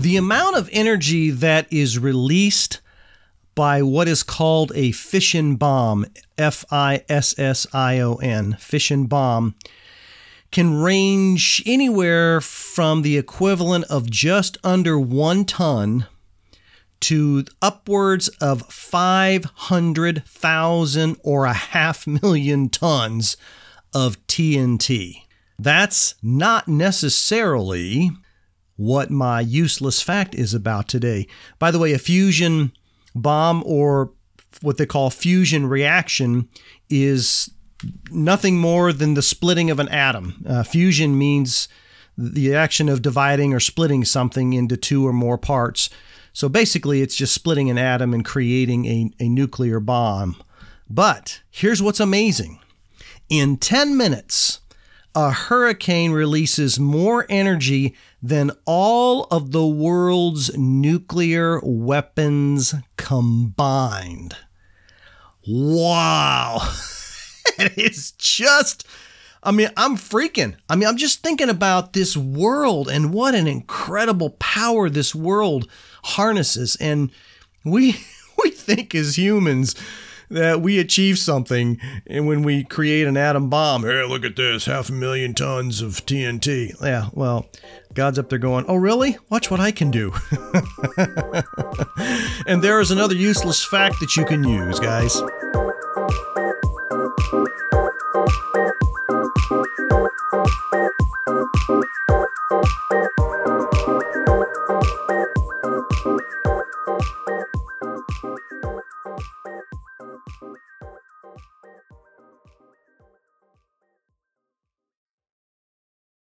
The amount of energy that is released by what is called a fission bomb, F I S S I O N, fission bomb, can range anywhere from the equivalent of just under one ton to upwards of 500,000 or a half million tons of TNT. That's not necessarily what my useless fact is about today. By the way, a fusion bomb or what they call fusion reaction is nothing more than the splitting of an atom. Uh, fusion means the action of dividing or splitting something into two or more parts. So basically, it's just splitting an atom and creating a, a nuclear bomb. But here's what's amazing in 10 minutes, a hurricane releases more energy than all of the world's nuclear weapons combined. Wow. it is just, I mean, I'm freaking. I mean, I'm just thinking about this world and what an incredible power this world harnesses. And we, we think as humans, that we achieve something and when we create an atom bomb. Hey, look at this, half a million tons of TNT. Yeah, well, God's up there going, Oh, really? Watch what I can do. and there is another useless fact that you can use, guys.